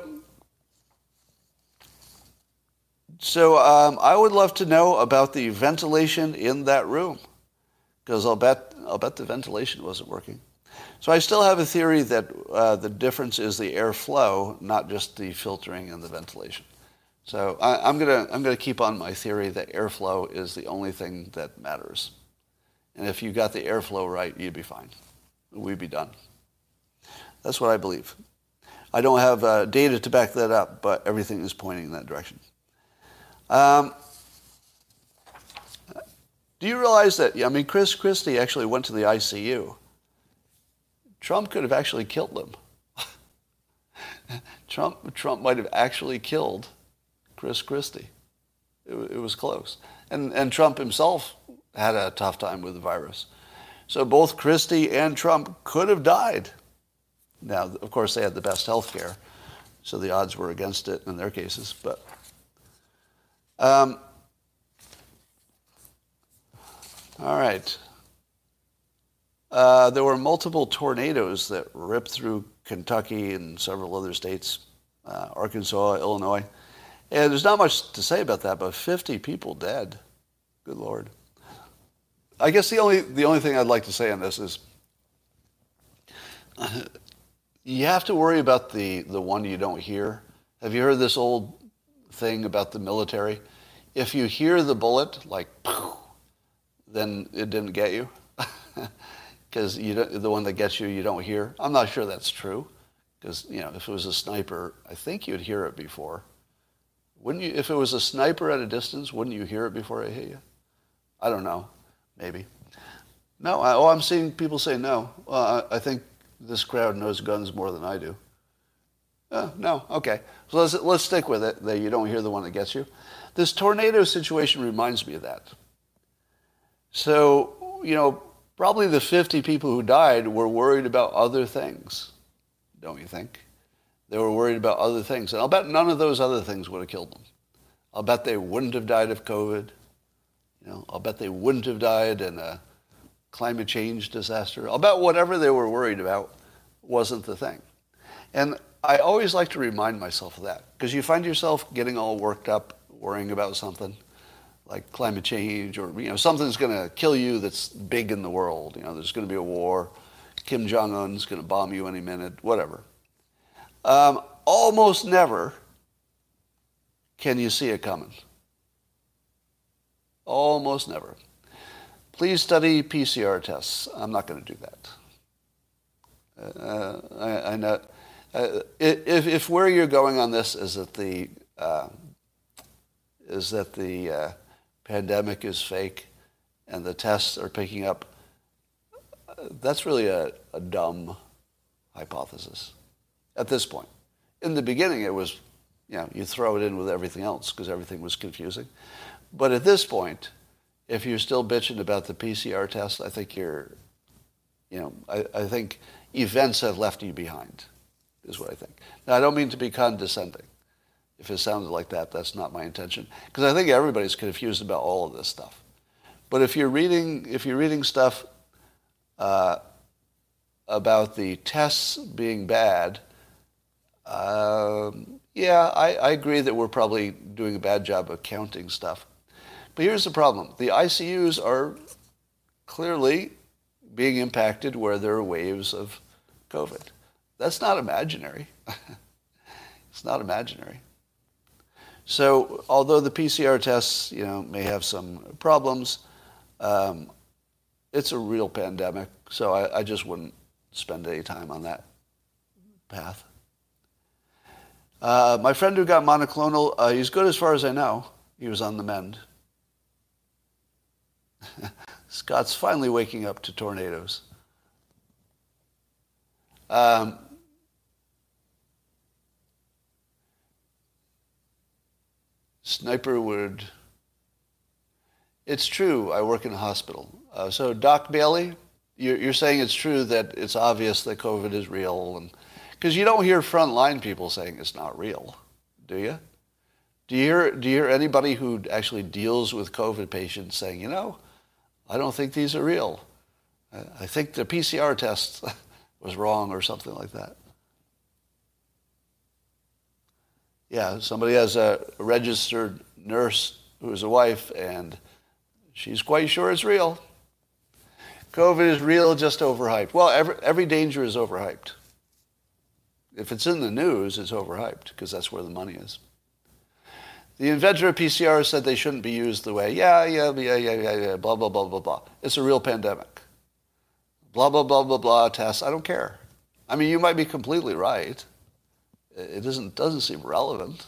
Speaker 1: so um, I would love to know about the ventilation in that room, because I'll bet I'll bet the ventilation wasn't working. So I still have a theory that uh, the difference is the airflow, not just the filtering and the ventilation. So I, am gonna I'm gonna keep on my theory that airflow is the only thing that matters, and if you got the airflow right, you'd be fine. We'd be done. That's what I believe. I don't have uh, data to back that up, but everything is pointing in that direction. Um, do you realize that? I mean, Chris Christie actually went to the ICU. Trump could have actually killed him. Trump, Trump might have actually killed Chris Christie. It, it was close. And, and Trump himself had a tough time with the virus. So both Christie and Trump could have died. Now, of course, they had the best health care, so the odds were against it in their cases. But um, all right. Uh, there were multiple tornadoes that ripped through Kentucky and several other states, uh, Arkansas, Illinois. And there's not much to say about that, but 50 people dead. Good Lord. I guess the only, the only thing I'd like to say on this is you have to worry about the, the one you don't hear. Have you heard this old thing about the military? If you hear the bullet, like, then it didn't get you. Because the one that gets you, you don't hear. I'm not sure that's true. Because, you know, if it was a sniper, I think you'd hear it before. Wouldn't you? If it was a sniper at a distance, wouldn't you hear it before it hit you? I don't know. Maybe. No. I, oh, I'm seeing people say no. I, think this crowd knows guns more than I do. Uh, no. Okay. So let's let's stick with it. That you don't hear the one that gets you. This tornado situation reminds me of that. So you know, probably the 50 people who died were worried about other things, don't you think? They were worried about other things. And I'll bet none of those other things would have killed them. I'll bet they wouldn't have died of COVID. You know, I'll bet they wouldn't have died in a climate change disaster. I'll bet whatever they were worried about wasn't the thing. And I always like to remind myself of that because you find yourself getting all worked up worrying about something like climate change or you know something's going to kill you that's big in the world. You know, there's going to be a war. Kim Jong Un's going to bomb you any minute. Whatever. Um, almost never can you see it coming. Almost never. Please study PCR tests. I'm not going to do that. Uh, I, I, know. Uh, if, if where you're going on this is that the uh, is that the uh, pandemic is fake and the tests are picking up, that's really a, a dumb hypothesis at this point. In the beginning, it was, you know, you throw it in with everything else because everything was confusing. But at this point, if you're still bitching about the PCR test, I think you're, you know, I, I think events have left you behind, is what I think. Now, I don't mean to be condescending. If it sounds like that, that's not my intention. Because I think everybody's confused about all of this stuff. But if you're reading, if you're reading stuff uh, about the tests being bad, um, yeah, I, I agree that we're probably doing a bad job of counting stuff. But here's the problem. The ICUs are clearly being impacted where there are waves of COVID. That's not imaginary. it's not imaginary. So although the PCR tests, you know, may have some problems, um, it's a real pandemic. So I, I just wouldn't spend any time on that path. Uh, my friend who got monoclonal, uh, he's good as far as I know. He was on the mend. Scott's finally waking up to tornadoes. Um, Sniper would. It's true. I work in a hospital. Uh, so, Doc Bailey, you're, you're saying it's true that it's obvious that COVID is real, and because you don't hear frontline people saying it's not real, do you? Do you hear Do you hear anybody who actually deals with COVID patients saying, you know, I don't think these are real. I, think the PCR test was wrong or something like that. Yeah, somebody has a registered nurse who's a wife, and she's quite sure it's real. COVID is real, just overhyped. Well, every, every danger is overhyped. If it's in the news, it's overhyped because that's where the money is. The inventor of PCR said they shouldn't be used the way, yeah, yeah, yeah, yeah, yeah, yeah, blah, blah, blah, blah, blah. It's a real pandemic. Blah, blah, blah, blah, blah, tests. I don't care. I mean, you might be completely right it doesn't, doesn't seem relevant.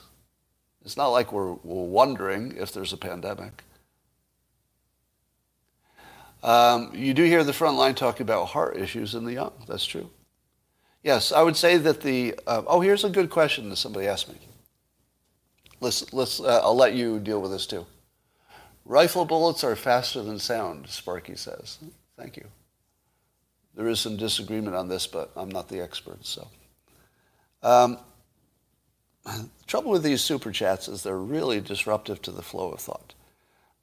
Speaker 1: It's not like we're, we're wondering if there's a pandemic. Um, you do hear the front line talking about heart issues in the young. That's true. Yes, I would say that the. Uh, oh, here's a good question that somebody asked me. Let's, let's, uh, I'll let you deal with this too. Rifle bullets are faster than sound, Sparky says. Thank you. There is some disagreement on this, but I'm not the expert, so. Um, the trouble with these super chats is they're really disruptive to the flow of thought.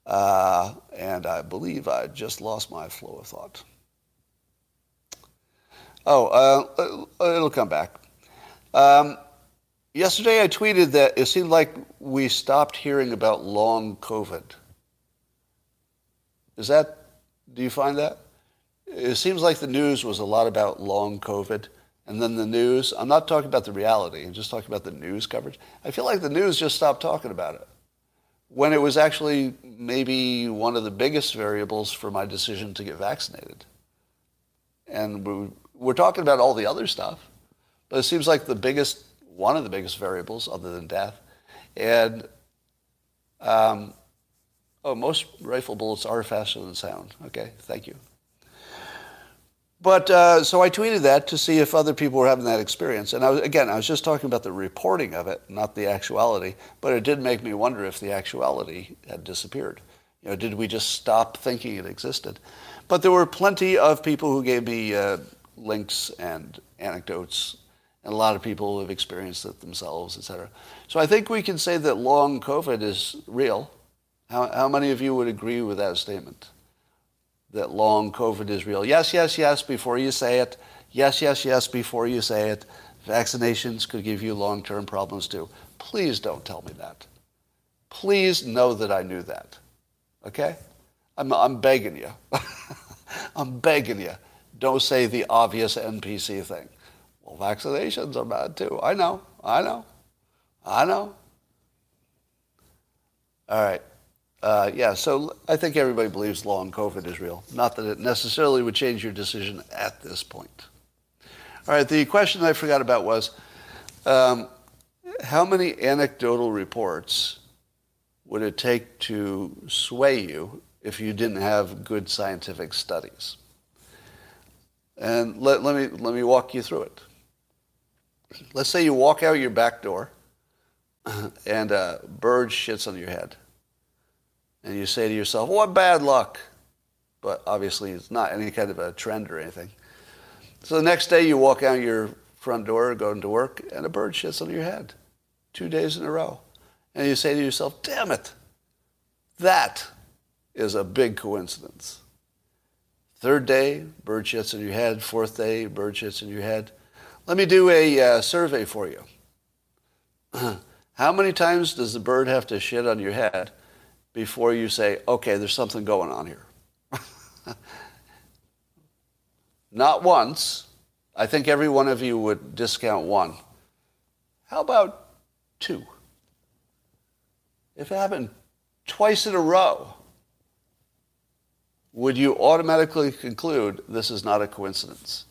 Speaker 1: Uh, and I believe I just lost my flow of thought. Oh, uh, uh, it'll come back. Um, yesterday I tweeted that it seemed like we stopped hearing about long COVID. Is that, do you find that? It seems like the news was a lot about long COVID and then the news. I'm not talking about the reality. I'm just talking about the news coverage. I feel like the news just stopped talking about it when it was actually maybe one of the biggest variables for my decision to get vaccinated. And we're talking about all the other stuff, but it seems like the biggest, one of the biggest variables, other than death. And um, oh, most rifle bullets are faster than sound. Okay, thank you. But uh, so I tweeted that to see if other people were having that experience. And I was, again, I was just talking about the reporting of it, not the actuality. But it did make me wonder if the actuality had disappeared. You know, did we just stop thinking it existed? But there were plenty of people who gave me uh, links and anecdotes, and a lot of people have experienced it themselves, et cetera. So I think we can say that long COVID is real. How, how many of you would agree with that statement? that long COVID is real. Yes, yes, yes, before you say it. Yes, yes, yes, before you say it. Vaccinations could give you long term problems too. Please don't tell me that. Please know that I knew that. Okay? I'm, I'm begging you. I'm begging you. Don't say the obvious NPC thing. Well, vaccinations are bad too. I know. I know. I know. All right. Uh, yeah, so I think everybody believes long COVID is real. Not that it necessarily would change your decision at this point. All right, the question I forgot about was um, how many anecdotal reports would it take to sway you if you didn't have good scientific studies? And let, let, me, let me walk you through it. Let's say you walk out your back door and a bird shits on your head and you say to yourself, what bad luck. But obviously, it's not any kind of a trend or anything. So the next day, you walk out your front door going to work, and a bird shits on your head two days in a row. And you say to yourself, damn it, that is a big coincidence. Third day, bird shits in your head. Fourth day, bird shits in your head. Let me do a uh, survey for you. How many times does the bird have to shit on your head before you say, okay, there's something going on here. Not once. I think every one of you would discount one. How about two? if it happened twice in a row, would you automatically conclude this is not a coincidence?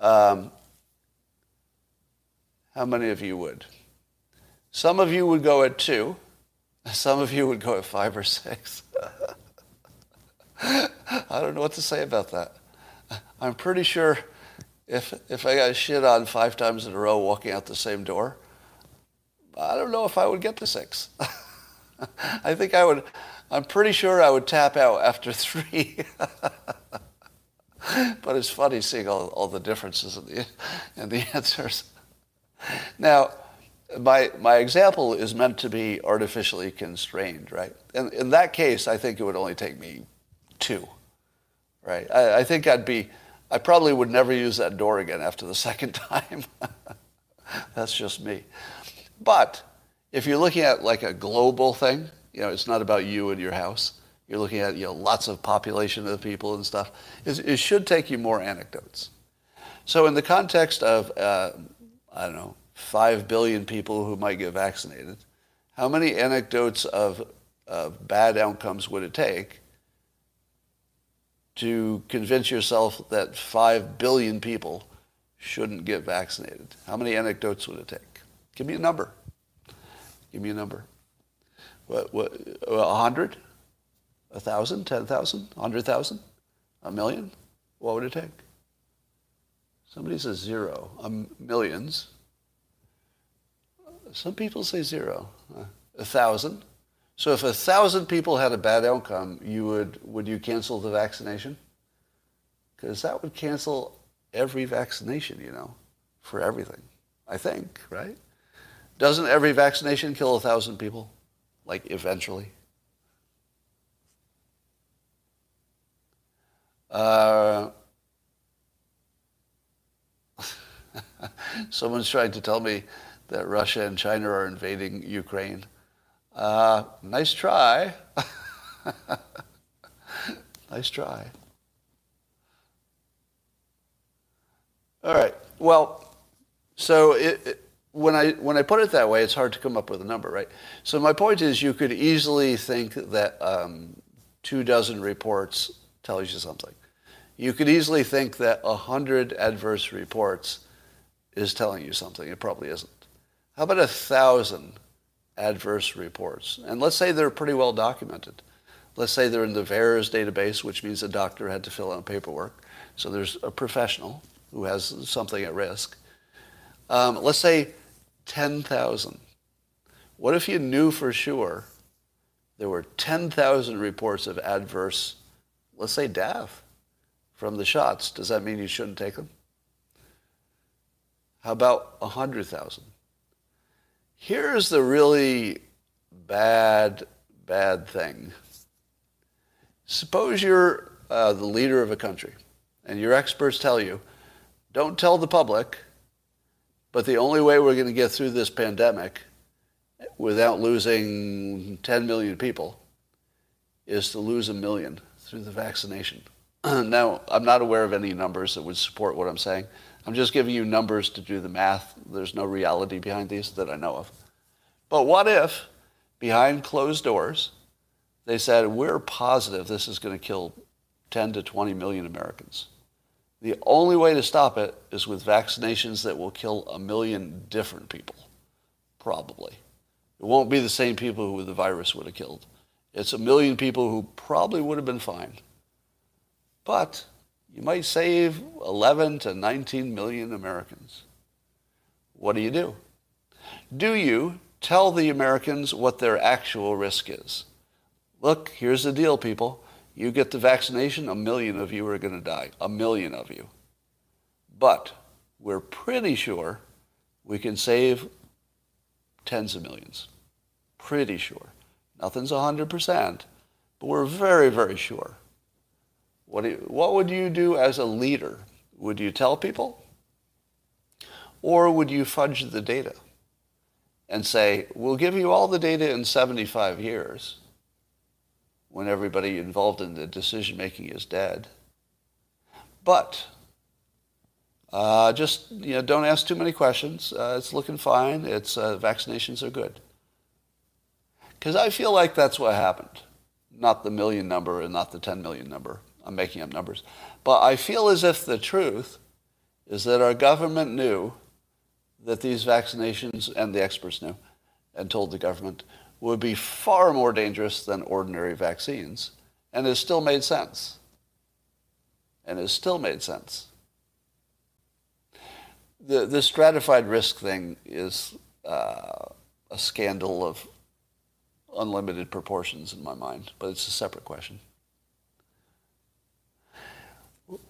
Speaker 1: Um, how many of you would? Some of you would go at two. Some of you would go at five or six. I don't know what to say about that. I'm pretty sure if, if I got shit on five times in a row walking out the same door, I don't know if I would get to six. I think I would, I'm pretty sure I would tap out after three. but it's funny seeing all, all the differences in the, in the answers. Now, my, my example is meant to be artificially constrained, right? And in that case, I think it would only take me two, right? I, I think I'd be, I probably would never use that door again after the second time. That's just me. But if you're looking at like a global thing, you know, it's not about you and your house. You're looking at, you know, lots of population of people and stuff. It, it should take you more anecdotes. So in the context of, uh, I don't know, 5 billion people who might get vaccinated, how many anecdotes of, of bad outcomes would it take to convince yourself that 5 billion people shouldn't get vaccinated? How many anecdotes would it take? Give me a number. Give me a number. What, what, a hundred? A thousand? Ten thousand? A hundred thousand? A million? What would it take? Somebody says zero. Um, millions. Some people say zero. A thousand. So if a thousand people had a bad outcome, you would would you cancel the vaccination? Because that would cancel every vaccination, you know, for everything. I think, right? Doesn't every vaccination kill a thousand people? Like eventually? Uh, someone's trying to tell me that Russia and China are invading Ukraine. Uh, nice try. nice try. All right. Well, so it, it, when I when I put it that way, it's hard to come up with a number, right? So my point is, you could easily think that um, two dozen reports tells you something. You could easily think that a hundred adverse reports is telling you something. It probably isn't. How about a thousand adverse reports? And let's say they're pretty well documented. Let's say they're in the VAERS database, which means a doctor had to fill out paperwork. So there's a professional who has something at risk. Um, let's say 10,000. What if you knew for sure there were 10,000 reports of adverse, let's say death from the shots? Does that mean you shouldn't take them? How about 100,000? Here's the really bad, bad thing. Suppose you're uh, the leader of a country and your experts tell you, don't tell the public, but the only way we're going to get through this pandemic without losing 10 million people is to lose a million through the vaccination. now, I'm not aware of any numbers that would support what I'm saying. I'm just giving you numbers to do the math. There's no reality behind these that I know of. But what if, behind closed doors, they said, we're positive this is going to kill 10 to 20 million Americans? The only way to stop it is with vaccinations that will kill a million different people, probably. It won't be the same people who the virus would have killed. It's a million people who probably would have been fine. But you might save 11 to 19 million Americans. What do you do? Do you tell the Americans what their actual risk is? Look, here's the deal, people. You get the vaccination, a million of you are going to die. A million of you. But we're pretty sure we can save tens of millions. Pretty sure. Nothing's 100%, but we're very, very sure. What, you, what would you do as a leader? Would you tell people? Or would you fudge the data and say, we'll give you all the data in 75 years when everybody involved in the decision making is dead. But uh, just you know, don't ask too many questions. Uh, it's looking fine. It's uh, vaccinations are good. Because I feel like that's what happened. Not the million number and not the 10 million number. I'm making up numbers. But I feel as if the truth is that our government knew that these vaccinations, and the experts knew, and told the government, would be far more dangerous than ordinary vaccines. And it still made sense. And it still made sense. The, the stratified risk thing is uh, a scandal of unlimited proportions in my mind, but it's a separate question.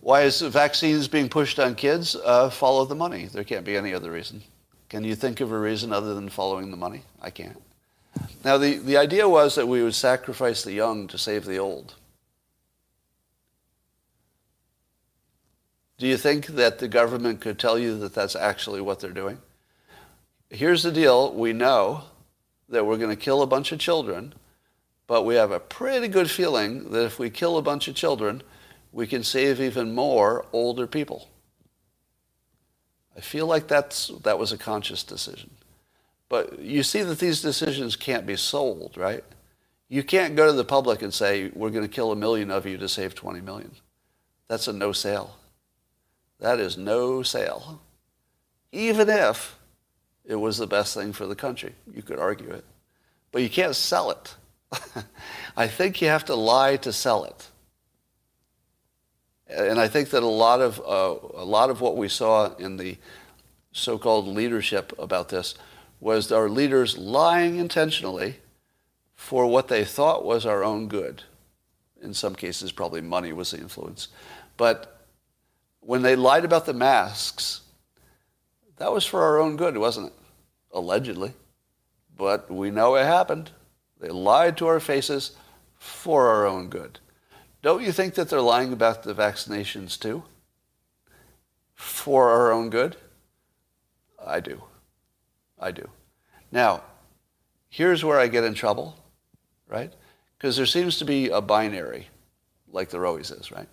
Speaker 1: Why is vaccines being pushed on kids? Uh, follow the money. There can't be any other reason. Can you think of a reason other than following the money? I can't. Now, the, the idea was that we would sacrifice the young to save the old. Do you think that the government could tell you that that's actually what they're doing? Here's the deal. We know that we're going to kill a bunch of children, but we have a pretty good feeling that if we kill a bunch of children, we can save even more older people. I feel like that's, that was a conscious decision. But you see that these decisions can't be sold, right? You can't go to the public and say, we're going to kill a million of you to save 20 million. That's a no sale. That is no sale. Even if it was the best thing for the country. You could argue it. But you can't sell it. I think you have to lie to sell it. And I think that a lot of, uh, a lot of what we saw in the so-called leadership about this was our leaders lying intentionally for what they thought was our own good. In some cases, probably money was the influence. But when they lied about the masks, that was for our own good, wasn't it? Allegedly. But we know it happened. They lied to our faces for our own good. Don't you think that they're lying about the vaccinations too? For our own good? I do. I do. Now, here's where I get in trouble, right? Because there seems to be a binary, like there always is, right?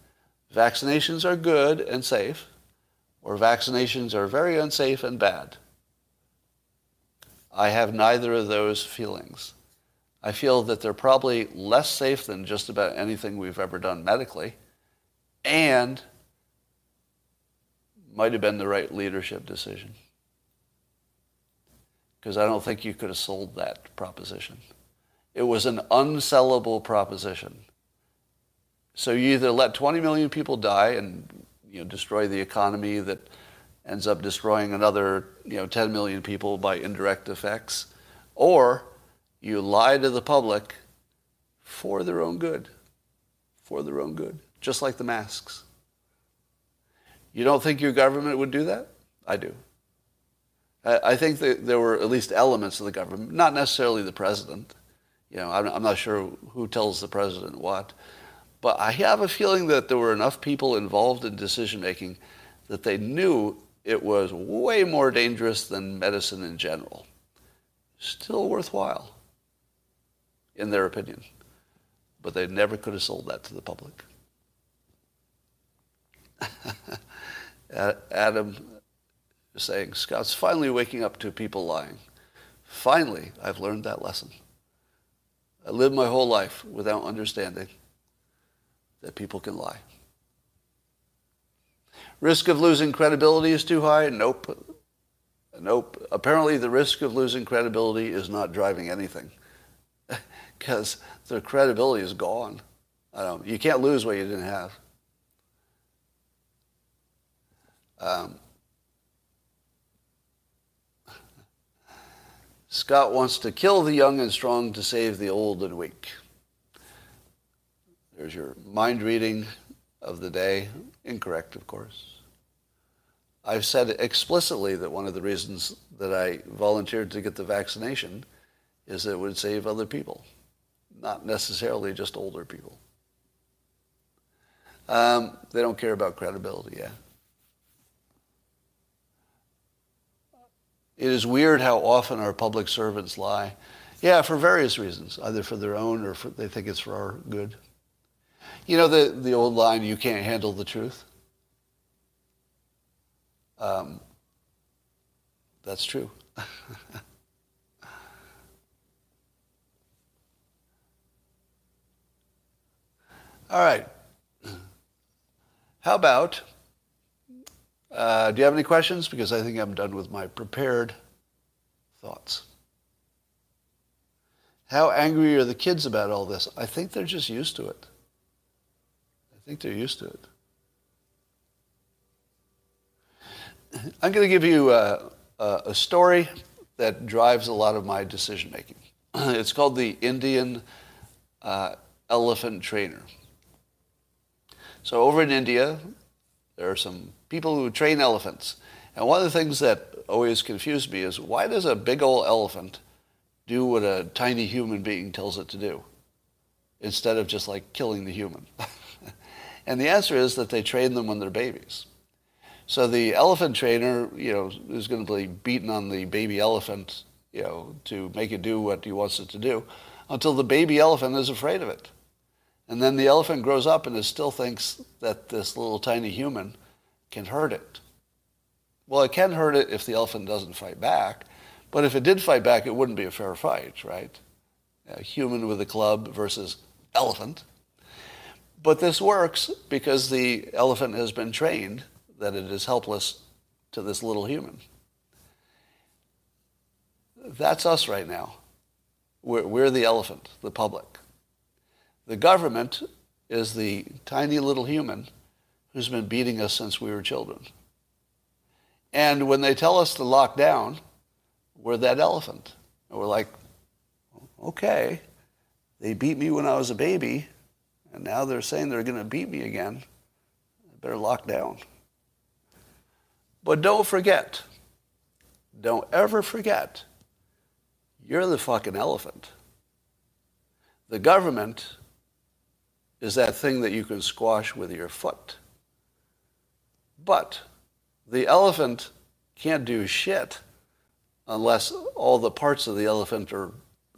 Speaker 1: Vaccinations are good and safe, or vaccinations are very unsafe and bad. I have neither of those feelings. I feel that they're probably less safe than just about anything we've ever done medically, and might have been the right leadership decision. Because I don't think you could have sold that proposition. It was an unsellable proposition. So you either let 20 million people die and you know, destroy the economy that ends up destroying another you know, 10 million people by indirect effects, or you lie to the public for their own good. For their own good. Just like the masks. You don't think your government would do that? I do. I think that there were at least elements of the government, not necessarily the president. You know, I'm not sure who tells the president what, but I have a feeling that there were enough people involved in decision making that they knew it was way more dangerous than medicine in general. Still worthwhile in their opinion. But they never could have sold that to the public. Adam is saying, Scott's finally waking up to people lying. Finally, I've learned that lesson. I lived my whole life without understanding that people can lie. Risk of losing credibility is too high? Nope. Nope. Apparently, the risk of losing credibility is not driving anything because their credibility is gone. you can't lose what you didn't have. Um, Scott wants to kill the young and strong to save the old and weak. There's your mind reading of the day. Incorrect, of course. I've said explicitly that one of the reasons that I volunteered to get the vaccination is that it would save other people not necessarily just older people. Um, they don't care about credibility, yeah. It is weird how often our public servants lie. Yeah, for various reasons, either for their own or for, they think it's for our good. You know the, the old line, you can't handle the truth? Um, that's true. All right. How about, uh, do you have any questions? Because I think I'm done with my prepared thoughts. How angry are the kids about all this? I think they're just used to it. I think they're used to it. I'm going to give you a, a, a story that drives a lot of my decision making. It's called the Indian uh, elephant trainer. So over in India, there are some people who train elephants. And one of the things that always confused me is why does a big old elephant do what a tiny human being tells it to do instead of just like killing the human? and the answer is that they train them when they're babies. So the elephant trainer, you know, is going to be beating on the baby elephant, you know, to make it do what he wants it to do until the baby elephant is afraid of it. And then the elephant grows up and it still thinks that this little tiny human can hurt it. Well, it can hurt it if the elephant doesn't fight back, but if it did fight back, it wouldn't be a fair fight, right? A human with a club versus elephant. But this works because the elephant has been trained that it is helpless to this little human. That's us right now. We're, we're the elephant, the public. The government is the tiny little human who's been beating us since we were children. And when they tell us to lock down, we're that elephant. And we're like, okay, they beat me when I was a baby, and now they're saying they're going to beat me again. I better lock down. But don't forget, don't ever forget, you're the fucking elephant. The government is that thing that you can squash with your foot. But the elephant can't do shit unless all the parts of the elephant are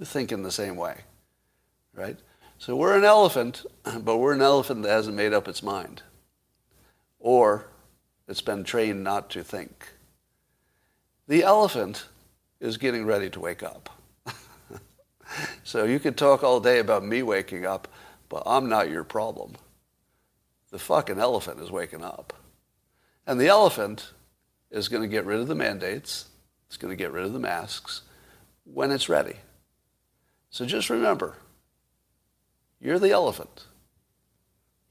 Speaker 1: thinking the same way, right? So we're an elephant, but we're an elephant that hasn't made up its mind. Or it's been trained not to think. The elephant is getting ready to wake up. so you could talk all day about me waking up, but I'm not your problem. The fucking elephant is waking up. And the elephant is going to get rid of the mandates. It's going to get rid of the masks when it's ready. So just remember, you're the elephant.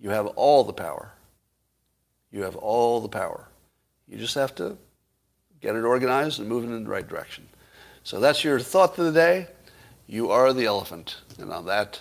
Speaker 1: You have all the power. You have all the power. You just have to get it organized and moving in the right direction. So that's your thought for the day. You are the elephant. And on that,